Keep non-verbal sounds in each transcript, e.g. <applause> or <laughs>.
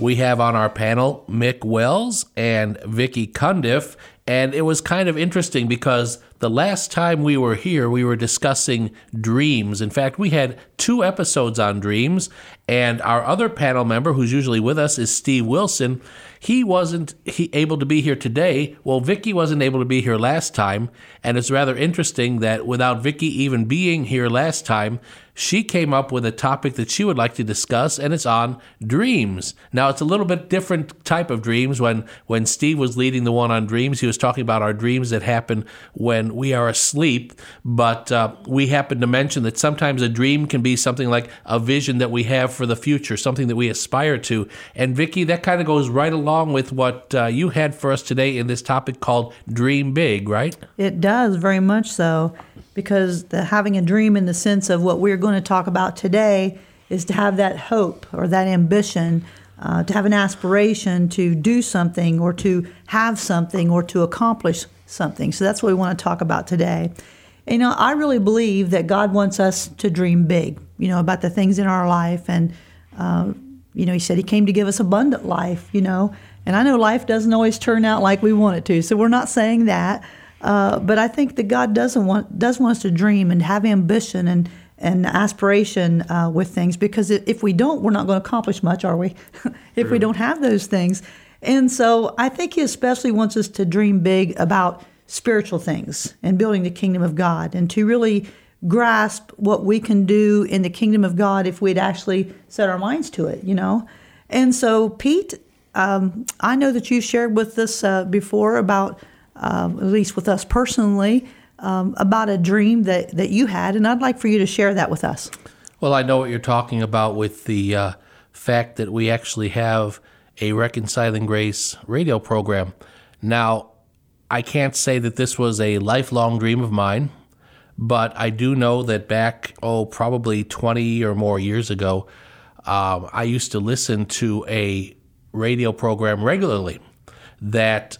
We have on our panel Mick Wells and Vicky Cundiff, and it was kind of interesting because the last time we were here, we were discussing dreams. In fact, we had two episodes on dreams, and our other panel member, who's usually with us, is Steve Wilson. He wasn't he able to be here today. Well, Vicky wasn't able to be here last time, and it's rather interesting that without Vicky even being here last time, she came up with a topic that she would like to discuss, and it's on dreams. Now, it's a little bit different type of dreams. When when Steve was leading the one on dreams, he was talking about our dreams that happen when we are asleep. But uh, we happen to mention that sometimes a dream can be something like a vision that we have for the future, something that we aspire to. And Vicky, that kind of goes right along with what uh, you had for us today in this topic called "Dream Big," right? It does very much so because the, having a dream in the sense of what we're going to talk about today is to have that hope or that ambition, uh, to have an aspiration to do something or to have something or to accomplish something. So that's what we want to talk about today. You know, I really believe that God wants us to dream big, you know, about the things in our life. And, uh, you know, He said He came to give us abundant life, you know. And I know life doesn't always turn out like we want it to. So we're not saying that. Uh, but I think that God doesn't want does want us to dream and have ambition and and aspiration uh, with things because if we don't, we're not going to accomplish much, are we? <laughs> if sure. we don't have those things, and so I think He especially wants us to dream big about spiritual things and building the kingdom of God and to really grasp what we can do in the kingdom of God if we'd actually set our minds to it, you know. And so, Pete, um, I know that you've shared with us uh, before about um, at least with us personally, um, about a dream that, that you had, and I'd like for you to share that with us. Well, I know what you're talking about with the uh, fact that we actually have a Reconciling Grace radio program. Now, I can't say that this was a lifelong dream of mine, but I do know that back, oh, probably 20 or more years ago, um, I used to listen to a radio program regularly that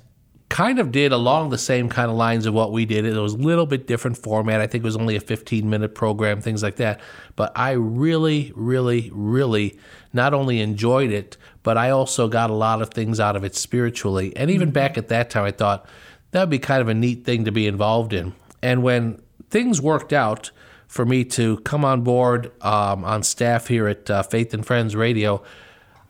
kind of did along the same kind of lines of what we did. It was a little bit different format. I think it was only a 15 minute program, things like that. But I really, really, really not only enjoyed it, but I also got a lot of things out of it spiritually. And even back at that time, I thought that would be kind of a neat thing to be involved in. And when things worked out for me to come on board um, on staff here at uh, Faith and Friends Radio,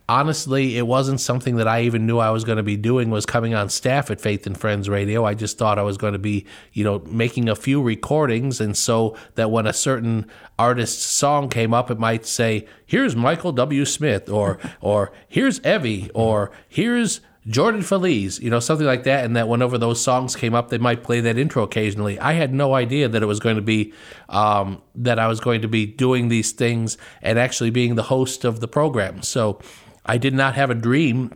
honestly, it wasn't something that I even knew I was going to be doing was coming on staff at Faith and Friends Radio. I just thought I was going to be, you know, making a few recordings and so that when a certain artist's song came up, it might say, here's Michael W. Smith or, <laughs> or here's Evie or here's Jordan Feliz, you know, something like that. And that whenever those songs came up, they might play that intro occasionally. I had no idea that it was going to be, um, that I was going to be doing these things and actually being the host of the program. So, I did not have a dream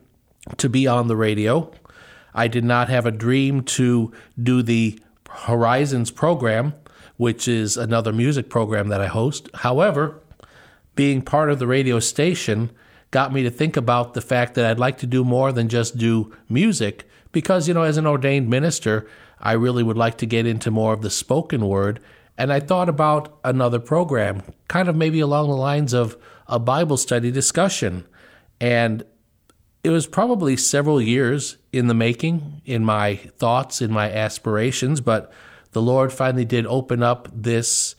to be on the radio. I did not have a dream to do the Horizons program, which is another music program that I host. However, being part of the radio station got me to think about the fact that I'd like to do more than just do music because, you know, as an ordained minister, I really would like to get into more of the spoken word. And I thought about another program, kind of maybe along the lines of a Bible study discussion. And it was probably several years in the making, in my thoughts, in my aspirations, but the Lord finally did open up this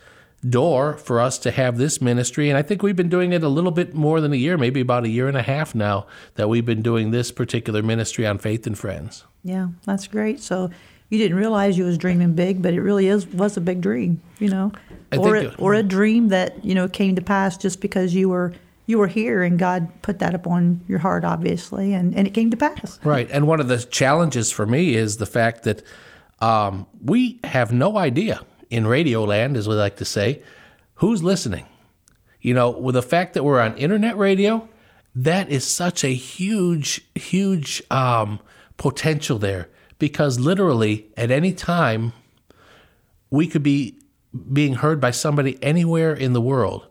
door for us to have this ministry. And I think we've been doing it a little bit more than a year, maybe about a year and a half now, that we've been doing this particular ministry on Faith and Friends. Yeah, that's great. So you didn't realize you was dreaming big, but it really is was a big dream, you know, I or a, or a dream that you know came to pass just because you were you were here and God put that upon your heart, obviously, and, and it came to pass. Right. And one of the challenges for me is the fact that um, we have no idea in radio land, as we like to say, who's listening. You know, with the fact that we're on internet radio, that is such a huge, huge um, potential there because literally at any time we could be being heard by somebody anywhere in the world.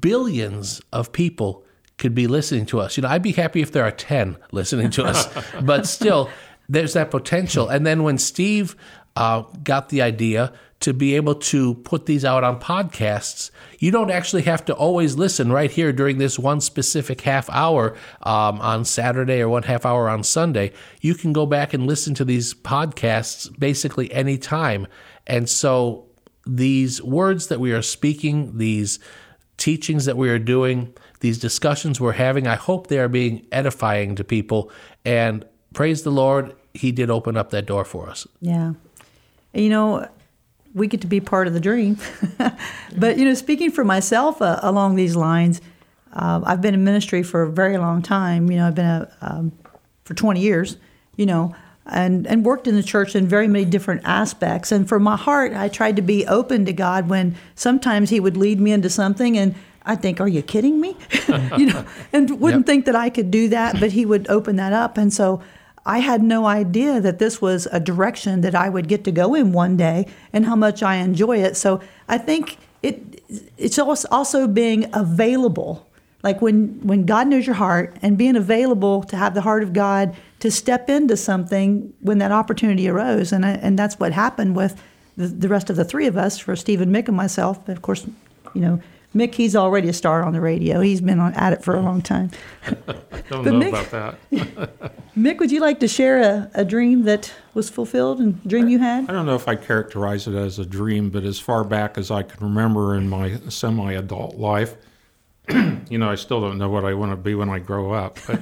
Billions of people could be listening to us. You know, I'd be happy if there are 10 listening to us, <laughs> but still, there's that potential. And then when Steve uh, got the idea to be able to put these out on podcasts, you don't actually have to always listen right here during this one specific half hour um, on Saturday or one half hour on Sunday. You can go back and listen to these podcasts basically anytime. And so these words that we are speaking, these teachings that we are doing, these discussions we're having, I hope they are being edifying to people. And praise the Lord, He did open up that door for us. Yeah. You know, we get to be part of the dream. <laughs> but, you know, speaking for myself uh, along these lines, uh, I've been in ministry for a very long time. You know, I've been a, um, for 20 years, you know, and, and worked in the church in very many different aspects. And for my heart, I tried to be open to God when sometimes He would lead me into something and I'd think, are you kidding me? <laughs> you know, and <laughs> wouldn't yep. think that I could do that, but He would open that up. And so I had no idea that this was a direction that I would get to go in one day and how much I enjoy it. So I think it it's also being available. Like when, when God knows your heart and being available to have the heart of God to step into something when that opportunity arose. And, I, and that's what happened with the, the rest of the three of us, for Stephen, Mick, and myself. Of course, you know, Mick, he's already a star on the radio. He's been on, at it for a long time. <laughs> Don't know Mick, about that. <laughs> Mick, would you like to share a, a dream that was fulfilled and dream you had? I don't know if I characterize it as a dream, but as far back as I can remember in my semi-adult life, <clears throat> you know, I still don't know what I want to be when I grow up. But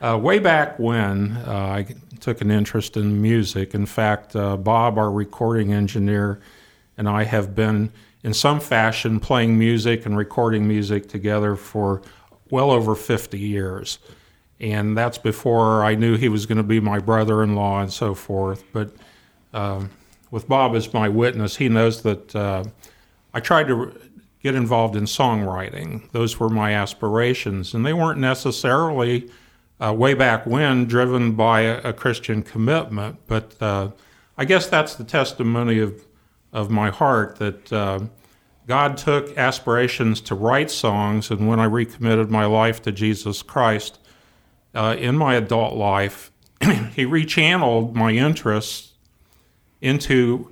<laughs> uh, way back when, uh, I took an interest in music. In fact, uh, Bob, our recording engineer, and I have been in some fashion playing music and recording music together for well over 50 years. And that's before I knew he was going to be my brother in law and so forth. But um, with Bob as my witness, he knows that uh, I tried to get involved in songwriting. Those were my aspirations. And they weren't necessarily, uh, way back when, driven by a, a Christian commitment. But uh, I guess that's the testimony of of my heart that uh, God took aspirations to write songs, and when I recommitted my life to Jesus Christ uh, in my adult life, <clears throat> He rechanneled my interests into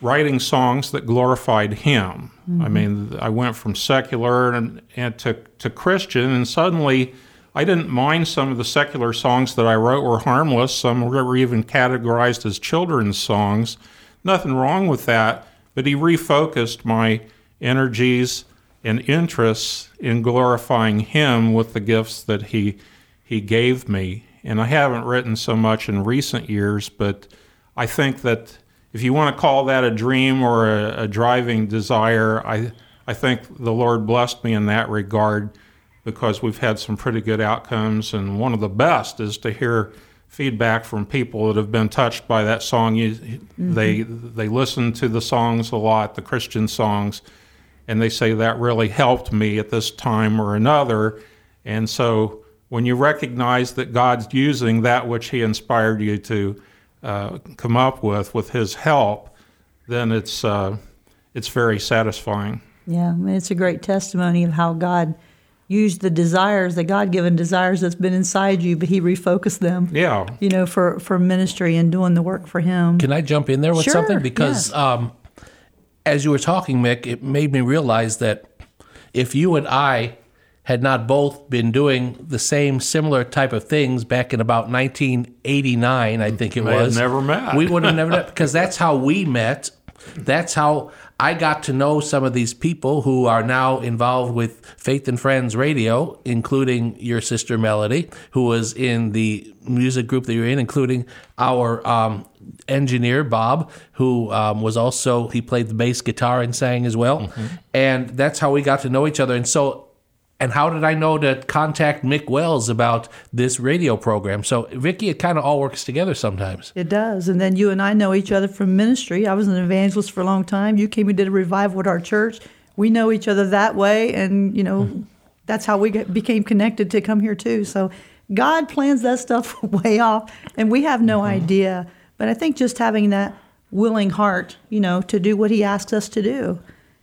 writing songs that glorified Him. Mm-hmm. I mean, I went from secular and, and to, to Christian, and suddenly I didn't mind some of the secular songs that I wrote were harmless. Some were even categorized as children's songs Nothing wrong with that, but he refocused my energies and interests in glorifying him with the gifts that he he gave me. And I haven't written so much in recent years, but I think that if you want to call that a dream or a, a driving desire, I I think the Lord blessed me in that regard because we've had some pretty good outcomes and one of the best is to hear feedback from people that have been touched by that song. You, mm-hmm. They they listen to the songs a lot, the Christian songs, and they say that really helped me at this time or another. And so when you recognize that God's using that which He inspired you to uh, come up with with His help, then it's uh, it's very satisfying. Yeah, I mean, it's a great testimony of how God used the desires, the God given desires that's been inside you, but He refocused them. Yeah. You know, for, for ministry and doing the work for Him. Can I jump in there with sure, something? Because yeah. um, as you were talking, Mick, it made me realize that if you and I had not both been doing the same similar type of things back in about 1989, I think it May was. never met. We would have never met because that's how we met. That's how I got to know some of these people who are now involved with Faith and Friends Radio, including your sister Melody, who was in the music group that you're in, including our um, engineer Bob, who um, was also he played the bass guitar and sang as well, mm-hmm. and that's how we got to know each other. And so and how did I know to contact Mick Wells about this radio program? So, Vicki, it kind of all works together sometimes. It does. And then you and I know each other from ministry. I was an evangelist for a long time. You came and did a revival at our church. We know each other that way. And, you know, mm-hmm. that's how we get, became connected to come here, too. So, God plans that stuff <laughs> way off, and we have no mm-hmm. idea. But I think just having that willing heart, you know, to do what He asks us to do,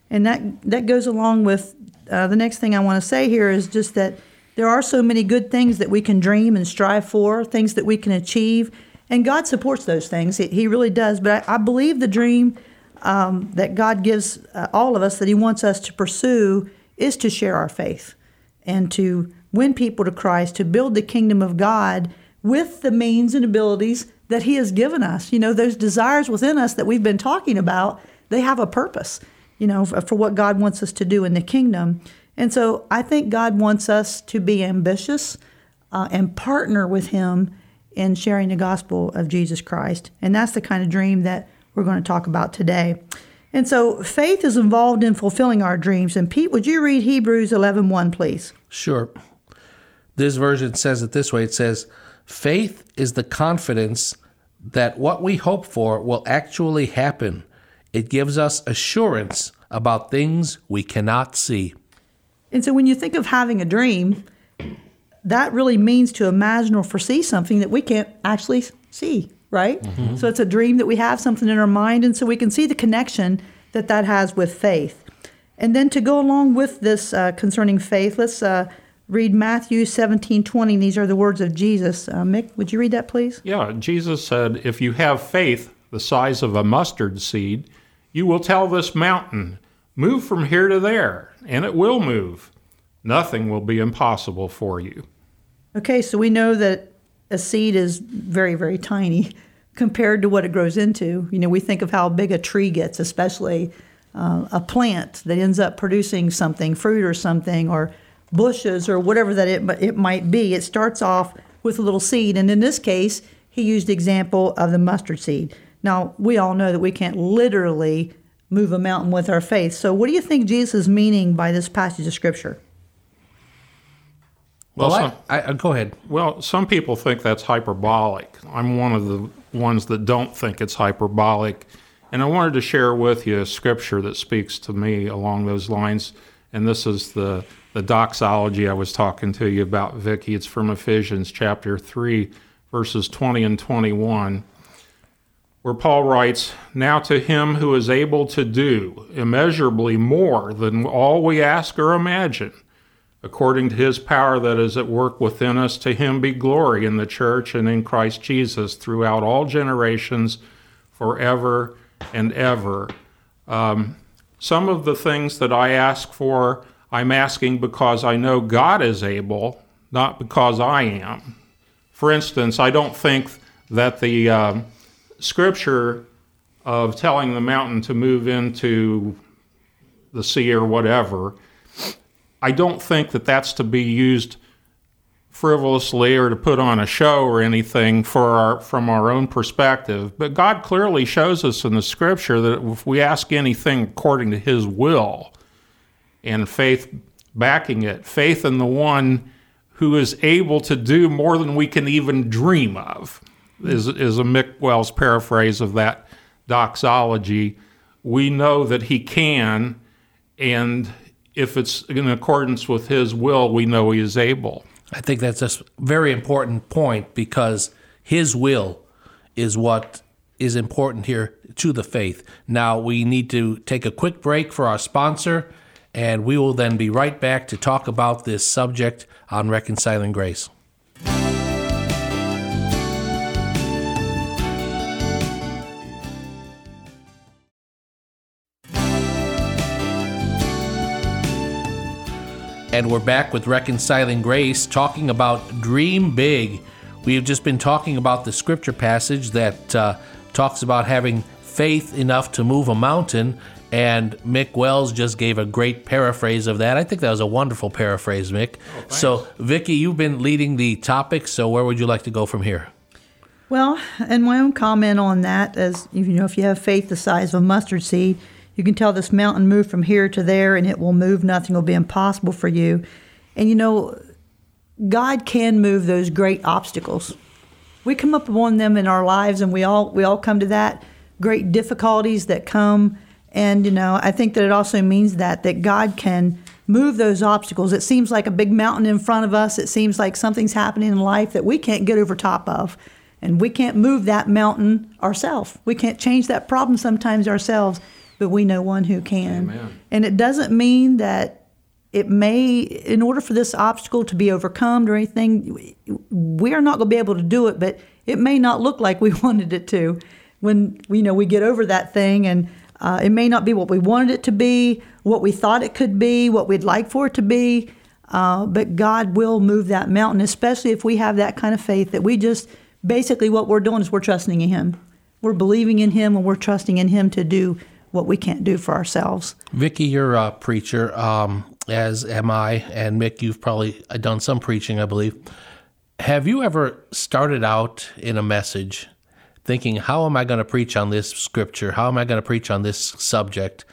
and that that goes along with uh, the next thing I want to say here is just that there are so many good things that we can dream and strive for, things that we can achieve, and God supports those things. He really does. But I, I believe the dream um, that God gives uh, all of us that He wants us to pursue is to share our faith and to win people to Christ, to build the kingdom of God with the means and abilities that He has given us. You know, those desires within us that we've been talking about, they have a purpose, you know, for, what God wants us to do in the kingdom. And so I think God wants us to be ambitious uh, and partner with Him in sharing the gospel of Jesus Christ. And that's the kind of dream that we're going to talk about today. And so faith is involved in fulfilling our dreams. And Pete, would you read Hebrews 11 1, please? Sure. This version says it this way it says, Faith is the confidence that what we hope for will actually happen. It gives us assurance about things we cannot see. And so when you think of having a dream, that really means to imagine or foresee something that we can't actually see, right? Mm-hmm. So it's a dream that we have something in our mind, and so we can see the connection that that has with faith. And then to go along with this uh, concerning faith, let's uh, read Matthew 17 20. These are the words of Jesus. Uh, Mick, would you read that, please? Yeah, Jesus said, If you have faith the size of a mustard seed, you will tell this mountain, Move from here to there, and it will move. Nothing will be impossible for you. Okay, so we know that a seed is very, very tiny <laughs> compared to what it grows into. You know, we think of how big a tree gets, especially uh, a plant that ends up producing something, fruit or something, or bushes or whatever that it, it might be. It starts off with a little seed, and in this case, he used the example of the mustard seed. Now, we all know that we can't literally move a mountain with our faith. So, what do you think Jesus is meaning by this passage of Scripture? Well, well some, I, I, go ahead. Well, some people think that's hyperbolic. I'm one of the ones that don't think it's hyperbolic. And I wanted to share with you a scripture that speaks to me along those lines. And this is the, the doxology I was talking to you about, Vicki. It's from Ephesians chapter 3, verses 20 and 21, where Paul writes, Now to him who is able to do immeasurably more than all we ask or imagine according to his power that is at work within us. To him be glory in the church and in Christ Jesus throughout all generations, forever and ever. Um, some of the things that I ask for, I'm asking because I know God is able, not because I am. For instance, I don't think that the uh, scripture of telling the mountain to move into the sea or whatever I don't think that that's to be used frivolously or to put on a show or anything for our, from our own perspective. But God clearly shows us in the scripture that if we ask anything according to his will and faith backing it, faith in the one who is able to do more than we can even dream of, is, is a Mick Wells paraphrase of that doxology. We know that he can, and if it's in accordance with His will, we know He is able. I think that's a very important point because His will is what is important here to the faith. Now, we need to take a quick break for our sponsor, and we will then be right back to talk about this subject on reconciling grace. And we're back with Reconciling Grace, talking about Dream Big. We have just been talking about the scripture passage that uh, talks about having faith enough to move a mountain. And Mick Wells just gave a great paraphrase of that. I think that was a wonderful paraphrase, Mick. Oh, so, Vicki, you've been leading the topic. So, where would you like to go from here? Well, and my own comment on that is, you know, if you have faith the size of a mustard seed, you can tell this mountain move from here to there and it will move. Nothing will be impossible for you. And you know, God can move those great obstacles. We come up upon them in our lives and we all we all come to that great difficulties that come and you know, I think that it also means that that God can move those obstacles. It seems like a big mountain in front of us. It seems like something's happening in life that we can't get over top of. And we can't move that mountain ourselves. We can't change that problem sometimes ourselves, but we know one who can. Amen. And it doesn't mean that it may, in order for this obstacle to be overcome or anything, we are not going to be able to do it, but it may not look like we <laughs> wanted it to when you know we get over that thing and uh, it may not be what we wanted it to be what we thought it could be what we'd like for it to be uh, but god will move that mountain especially if we have that kind of faith that we just basically what we're doing is we're trusting in him we're believing in him and we're trusting in him to do what we can't do for ourselves Vicky, you're a preacher, um, as am I, and Mick, you've probably done some preaching, I believe. Have you ever started out in a message thinking, how am I going to preach on this scripture? How am I going to preach on this subject?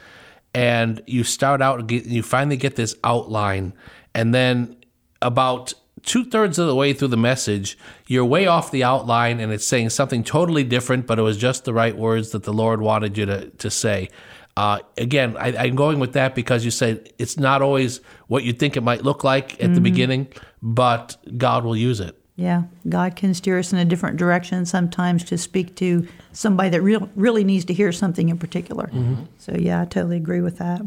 And you start out, you finally get this outline, and then about two thirds of the way through the message, you're way off the outline and it's saying something totally different, but it was just the right words that the Lord wanted you to, to say. Uh, again, I, I'm going with that because you said it's not always what you think it might look like at the beginning, but God will use it. Yeah, God can steer us in a different direction sometimes to speak to somebody that real, really needs to hear something in particular. So, yeah, I totally agree with that.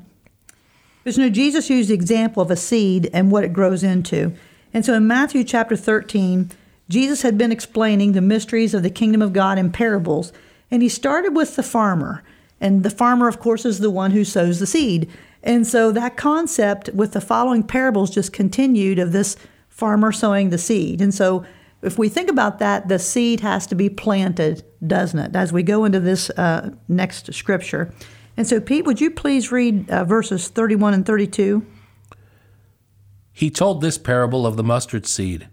But you know, Jesus used the example of a seed and what it grows into. And so in Matthew chapter 13, Jesus had been explaining the mysteries of the kingdom of God in parables. And he started with the farmer. And the farmer, of course, is the one who sows the seed. And so that concept with the following parables just continued of this farmer sowing the seed. And so if we think about that, the seed has to be planted, doesn't it, as we go into this uh, next scripture. And so, Pete, would you please read uh, verses 31 and 32? He told this parable of the mustard seed.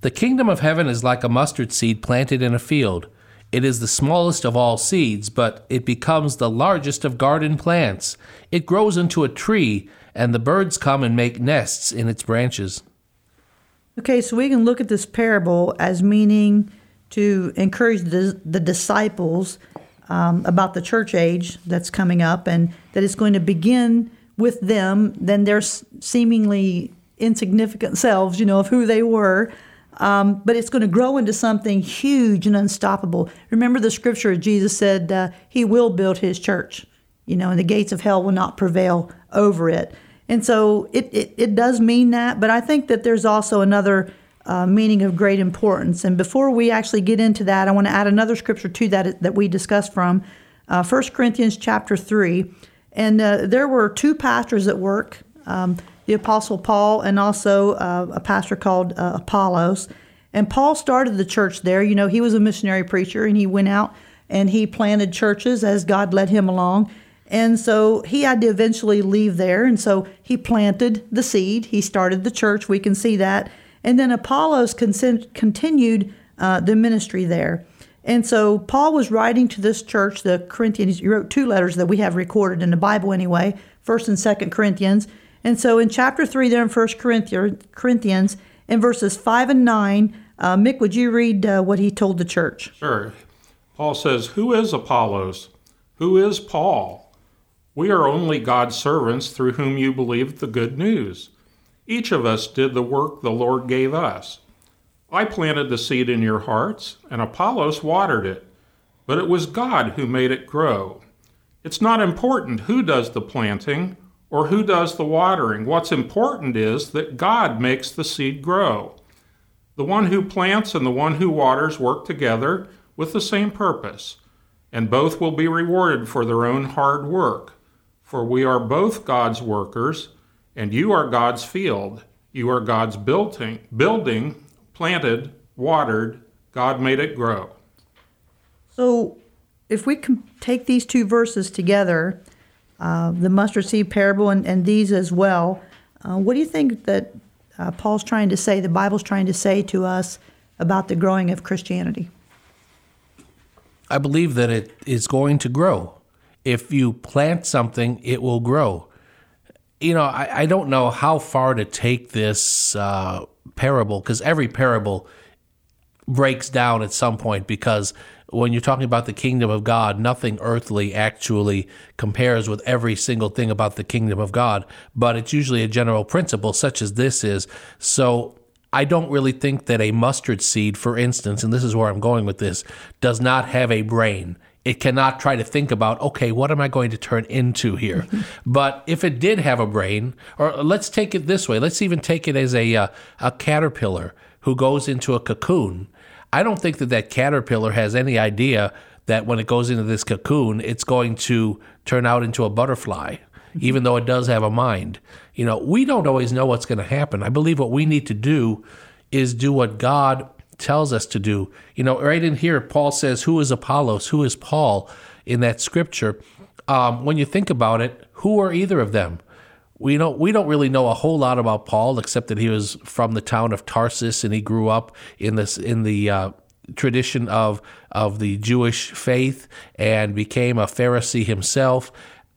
The kingdom of heaven is like a mustard seed planted in a field. It is the smallest of all seeds, but it becomes the largest of garden plants. It grows into a tree, and the birds come and make nests in its branches. Okay, so we can look at this parable as meaning to encourage the, the disciples um, about the church age that's coming up and that it's going to begin with them, then their s- seemingly insignificant selves, you know, of who they were. Um, but it's going to grow into something huge and unstoppable. Remember the scripture Jesus said, uh, He will build His church, you know, and the gates of hell will not prevail over it. And so it, it, it does mean that, but I think that there's also another uh, meaning of great importance. And before we actually get into that, I want to add another scripture to that that we discussed from uh, 1 Corinthians chapter 3. And uh, there were two pastors at work um, the Apostle Paul and also uh, a pastor called uh, Apollos. And Paul started the church there. You know, he was a missionary preacher and he went out and he planted churches as God led him along. And so he had to eventually leave there. And so he planted the seed. He started the church. We can see that. And then Apollos consent, continued uh, the ministry there. And so Paul was writing to this church, the Corinthians. He wrote two letters that we have recorded in the Bible anyway, First and Second Corinthians. And so in chapter three, there in First Corinthians, in verses five and nine, uh, Mick, would you read uh, what he told the church? Sure. Paul says, Who is Apollos? Who is Paul? We are only God's servants through whom you believed the good news. Each of us did the work the Lord gave us. I planted the seed in your hearts, and Apollos watered it, but it was God who made it grow. It's not important who does the planting or who does the watering. What's important is that God makes the seed grow. The one who plants and the one who waters work together with the same purpose, and both will be rewarded for their own hard work. For we are both God's workers, and you are God's field. You are God's building, building, planted, watered. God made it grow. So, if we can take these two verses together, uh, the mustard seed parable and, and these as well, uh, what do you think that uh, Paul's trying to say, the Bible's trying to say to us about the growing of Christianity? I believe that it is going to grow. If you plant something, it will grow. You know, I, I don't know how far to take this uh, parable because every parable breaks down at some point because when you're talking about the kingdom of God, nothing earthly actually compares with every single thing about the kingdom of God, but it's usually a general principle, such as this is. So I don't really think that a mustard seed, for instance, and this is where I'm going with this, does not have a brain. It cannot try to think about, okay, what am I going to turn into here? <laughs> but if it did have a brain, or let's take it this way, let's even take it as a, uh, a caterpillar who goes into a cocoon. I don't think that that caterpillar has any idea that when it goes into this cocoon, it's going to turn out into a butterfly, even though it does have a mind. You know, we don't always know what's going to happen. I believe what we need to do is do what God tells us to do. You know, right in here, Paul says, Who is Apollos? Who is Paul in that scripture? Um, when you think about it, who are either of them? We don't we don't really know a whole lot about Paul except that he was from the town of Tarsus and he grew up in this in the uh, tradition of of the Jewish faith and became a Pharisee himself.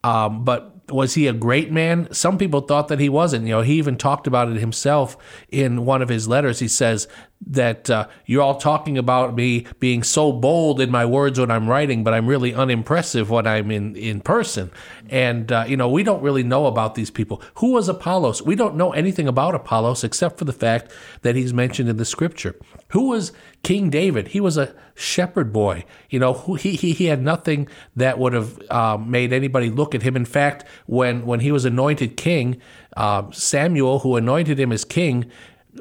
Um, but was he a great man? Some people thought that he wasn't. You know, he even talked about it himself in one of his letters. He says that uh, you're all talking about me being so bold in my words when I'm writing, but I'm really unimpressive when I'm in in person. And uh, you know, we don't really know about these people. Who was Apollos? We don't know anything about Apollos except for the fact that he's mentioned in the scripture. Who was King David? He was a shepherd boy. You know, he he, he had nothing that would have uh, made anybody look at him. In fact, when when he was anointed king, uh, Samuel, who anointed him as king,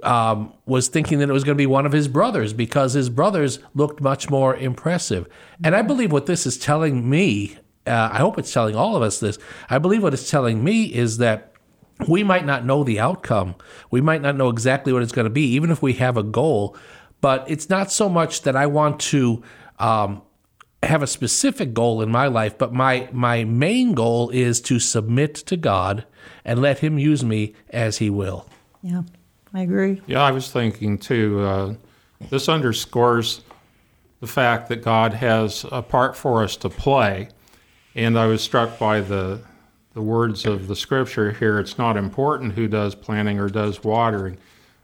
um, was thinking that it was going to be one of his brothers because his brothers looked much more impressive. And I believe what this is telling me, uh, I hope it's telling all of us this, I believe what it's telling me is that we might not know the outcome. We might not know exactly what it's going to be, even if we have a goal. But it's not so much that I want to um, have a specific goal in my life, but my, my main goal is to submit to God and let Him use me as He will. Yeah. I agree. Yeah, I was thinking too. Uh, this underscores the fact that God has a part for us to play, and I was struck by the the words of the scripture here. It's not important who does planting or does watering,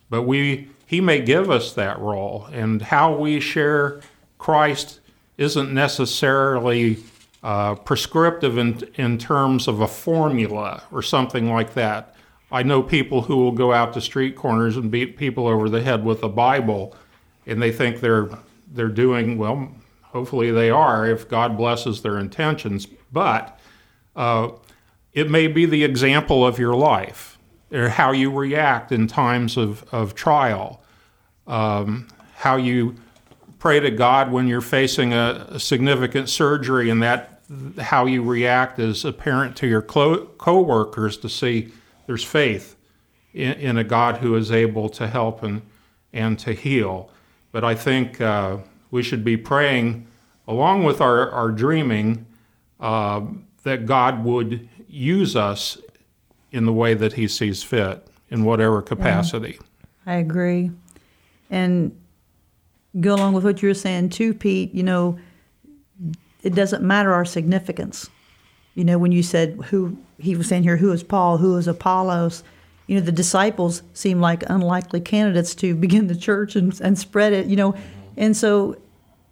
but we He may give us that role, and how we share Christ isn't necessarily uh, prescriptive in in terms of a formula or something like that. I know people who will go out to street corners and beat people over the head with a Bible, and they think they're they're doing well. Hopefully, they are if God blesses their intentions. But uh, it may be the example of your life, or how you react in times of of trial, um, how you pray to God when you're facing a, a significant surgery, and that how you react as a parent to your co- coworkers to see there's faith in, in, a God who is able to help and, and to heal. But I think uh, we should be praying, along with our, our dreaming, uh, that God would use us in the way that He sees fit, in whatever capacity. Yeah, I agree. And go along with what you were saying too, Pete, you know, it doesn't matter our significance. You know, when you said who he was saying here, who is Paul, who is Apollos, you know, the disciples seem like unlikely candidates to <laughs> begin the church and, and spread it, you know. And so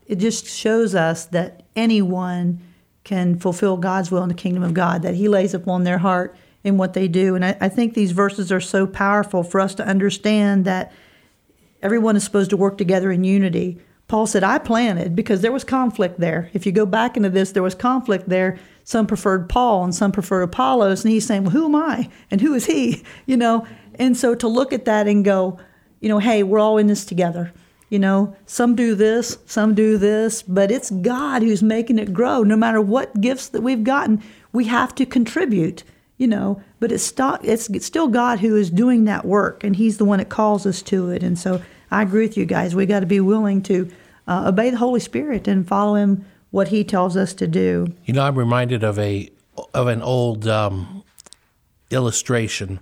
it just shows us that anyone can fulfill God's will in the kingdom of God, that He lays upon their heart in what they do. And I, I think these verses are so powerful for us to understand that everyone is supposed to work together in unity. Paul said, I planted because there was conflict there. If you go back into this, there was conflict there some preferred Paul and some preferred Apollos. And he's saying, well, who am I? And who is he? <laughs> You know? And so to look at that and go, you know, hey, we're all in this together. You know, some do this, some do this, but it's God who's making it grow. No matter what gifts that we've gotten, we have to contribute, you know, but it's, st- it's, it's still God who is doing that work, and He's the one that calls us to it. And so I agree with you guys. We got to be willing to uh, obey the Holy Spirit and follow Him what he tells us to do. You know, I'm reminded of a of an old um, illustration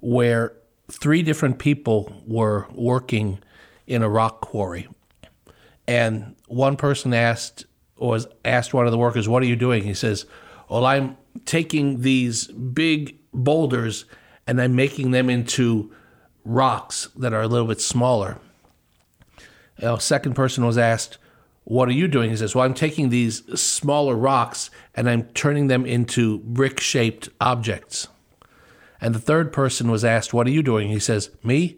where three different people were working in a rock quarry, and one person asked or was asked one of the workers, "What are you doing?" He says, "Well, I'm taking these big boulders and I'm making them into rocks that are a little bit smaller." A second person was asked, What are you doing? He says, Well, I'm taking these smaller rocks and I'm turning them into brick shaped objects. And the third person was asked, What are you doing? He says, Me?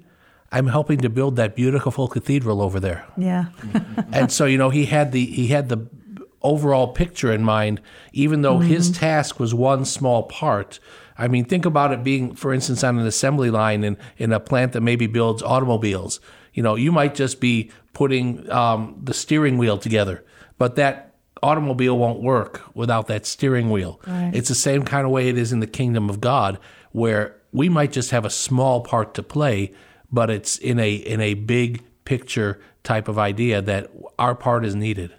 I'm helping to build that beautiful cathedral over there. Yeah. <laughs> and so, you know, he had the he had the overall picture in mind, even though mm-hmm. his task was one small part. I mean, think about it being, for instance, on an assembly line in, in a plant that maybe builds automobiles. You know, you might just be putting um, the steering wheel together, but that automobile won't work without that steering wheel. Right. It's the same kind of way it is in the kingdom of God, where we might just have a small part to play, but it's in a in a big picture type of idea that our part is needed.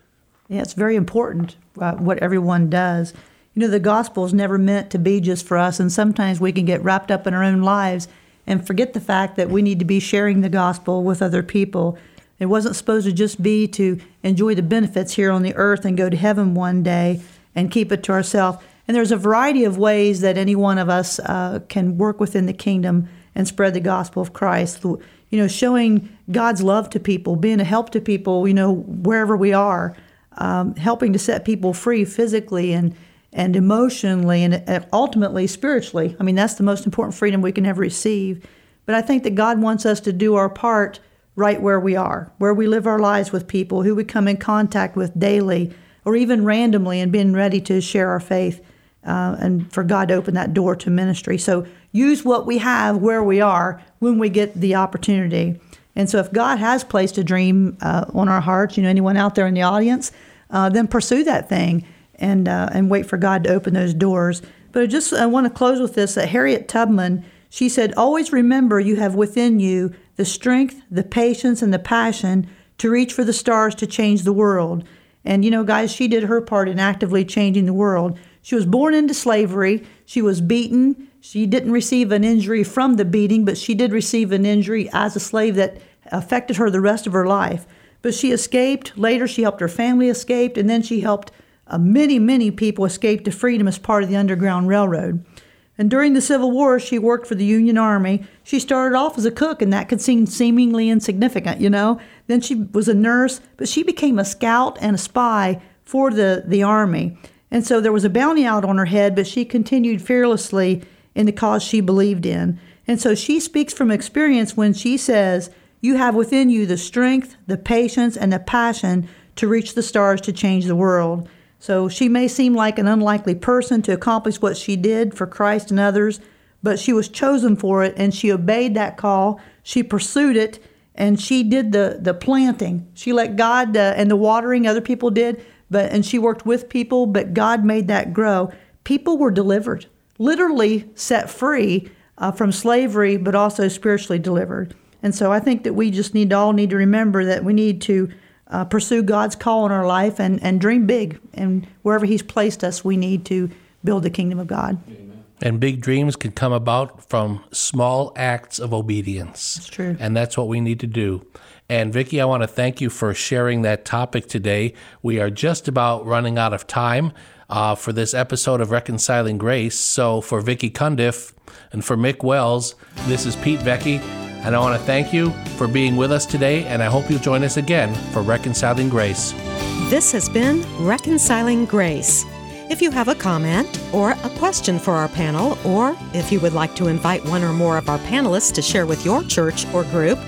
Yeah, it's very important uh, what everyone does. You know, the gospel is never meant to be just for us, and sometimes we can get wrapped up in our own lives and forget the fact that we need to be sharing the gospel with other people. It wasn't supposed to just be to enjoy the benefits here on the earth and go to heaven one day and keep it to ourselves. And there's a variety of ways that any one of us uh, can work within the kingdom and spread the gospel of Christ. You know, showing God's love to people, being a help to people, you know, wherever we are, um, helping to set people free physically and and emotionally and uh, ultimately spiritually. I mean, that's the most important freedom we can ever receive. But I think that God wants us to do our part right where we are, where we live our lives with people who we come in contact with daily or even randomly and being ready to share our faith uh, and for God to open that door to ministry. So use what we have where we are when we get the opportunity. And so if God has placed a dream uh, on our hearts, you know, anyone out there in the audience, uh, then pursue that thing and uh, and wait for God to open those doors. But I just I want to close with this. That Harriet Tubman, she said, always remember you have within you the strength, the patience, and the passion to reach for the stars to change the world. And you know, guys, she did her part in actively changing the world. She was born into slavery. She was beaten. She didn't receive an injury from the beating, but she did receive an injury as a slave that affected her the rest of her life. But she escaped. Later, she helped her family escape, and then she helped uh, many, many people escaped to freedom as part of the Underground Railroad. And during the Civil War, she worked for the Union Army. She started off as a cook, and that could seem seemingly insignificant, you know. Then she was a nurse, but she became a scout and a spy for the, the Army. And so there was a bounty out on her head, but she continued fearlessly in the cause she believed in. And so she speaks from experience when she says, You have within you the strength, the patience, and the passion to reach the stars to change the world. So she may seem like an unlikely person to accomplish what she did for Christ and others, but she was chosen for it and she obeyed that call. She pursued it and she did the, the planting. She let God uh, and the watering, other people did, but and she worked with people, but God made that grow. People were delivered, literally set free uh, from slavery, but also spiritually delivered. And so I think that we just need to all need to remember that we need to uh, pursue God's call in our life and, and dream big. And wherever He's placed us, we need to build the kingdom of God. And big dreams can come about from small acts of obedience. That's true. And that's what we need to do. And Vicki, I want to thank you for sharing that topic today. We are just about running out of time uh, for this episode of Reconciling Grace. So for Vicki Cundiff and for Mick Wells, this is Pete Vecchi. And I want to thank you for being with us today, and I hope you'll join us again for Reconciling Grace. This has been Reconciling Grace. If you have a comment or a question for our panel, or if you would like to invite one or more of our panelists to share with your church or group,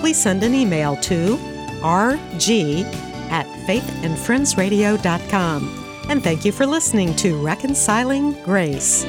please send an email to rg at faithandfriendsradio.com. And thank you for listening to Reconciling Grace.